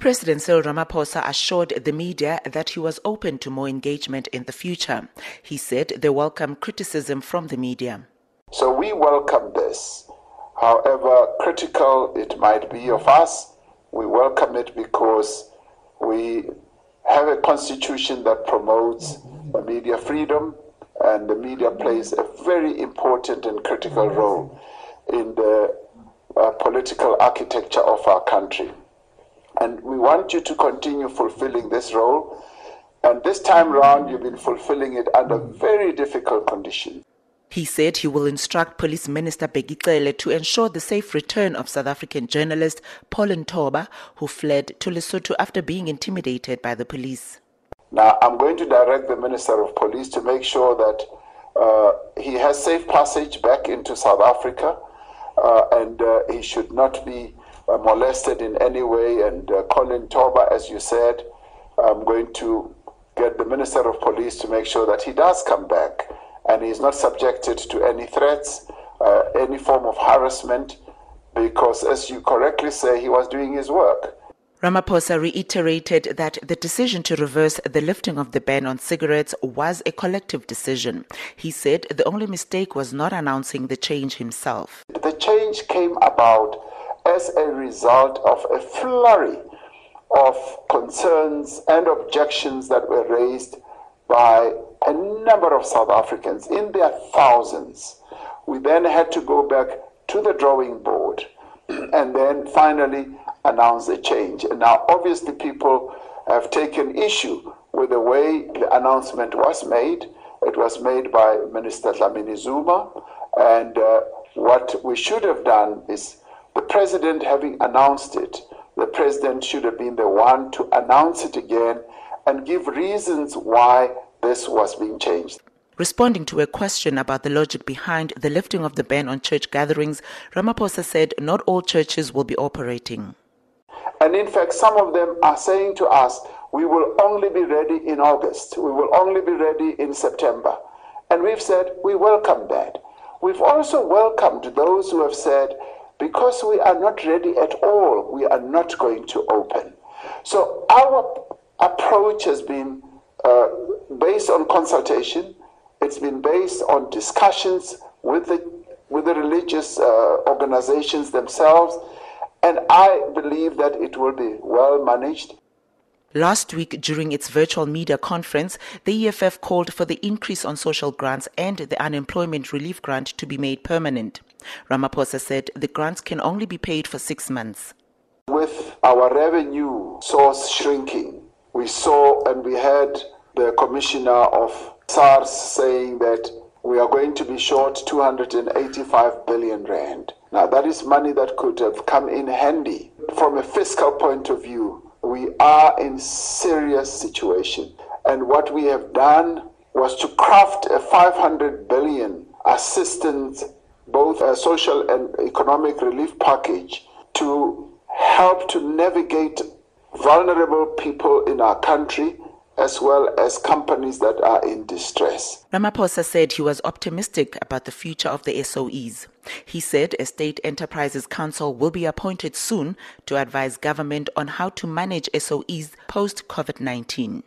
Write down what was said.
President Cyril Ramaphosa assured the media that he was open to more engagement in the future. He said they welcome criticism from the media. So we welcome this. However critical it might be of us, we welcome it because we have a constitution that promotes media freedom, and the media plays a very important and critical role in the uh, political architecture of our country. And we want you to continue fulfilling this role. And this time round, you've been fulfilling it under very difficult conditions. He said he will instruct Police Minister Bheki Cele to ensure the safe return of South African journalist Paul Nthoba, who fled to Lesotho after being intimidated by the police. Now, I'm going to direct the Minister of Police to make sure that uh, he has safe passage back into South Africa uh, and uh, he should not be molested in any way. And uh, Colin Nthoba, as you said, I'm going to get the Minister of Police to make sure that he does come back and he's not subjected to any threats, uh, any form of harassment, because as you correctly say, he was doing his work. Ramaphosa reiterated that the decision to reverse the lifting of the ban on cigarettes was a collective decision. He said the only mistake was not announcing the change himself. The change came about as a result of a flurry of concerns and objections that were raised by a number of South Africans in their thousands. We then had to go back to the drawing board and then finally announce the change. And now, obviously, people have taken issue with the way the announcement was made. It was made by Minister Dlamini Zuma, and uh, what we should have done is the president having announced it, the president should have been the one to announce it again and give reasons why this was being changed. Responding to a question about the logic behind the lifting of the ban on church gatherings, Ramaphosa said not all churches will be operating. And in fact, some of them are saying to us, we will only be ready in August, we will only be ready in September. And we've said, we welcome that. We've also welcomed those who have said, because we are not ready at all, we are not going to open. So our approach has been uh, based on consultation, it's been based on discussions with the, with the religious uh, organizations themselves, and I believe that it will be well managed. Last week, during its virtual media conference, the EFF called for the increase on social grants and the unemployment relief grant to be made permanent. Ramaphosa said the grants can only be paid for six months. With our revenue source shrinking, we saw and we heard the commissioner of SARS saying that we are going to be short 285 billion rand. Now, that is money that could have come in handy from a fiscal point of view we are in serious situation. And what we have done was to craft a 500 billion assistance, both a social and economic relief package to help to navigate vulnerable people in our country as well as companies that are in distress. Ramaphosa said he was optimistic about the future of the SOEs. He said a state enterprises council will be appointed soon to advise government on how to manage SOEs post COVID 19.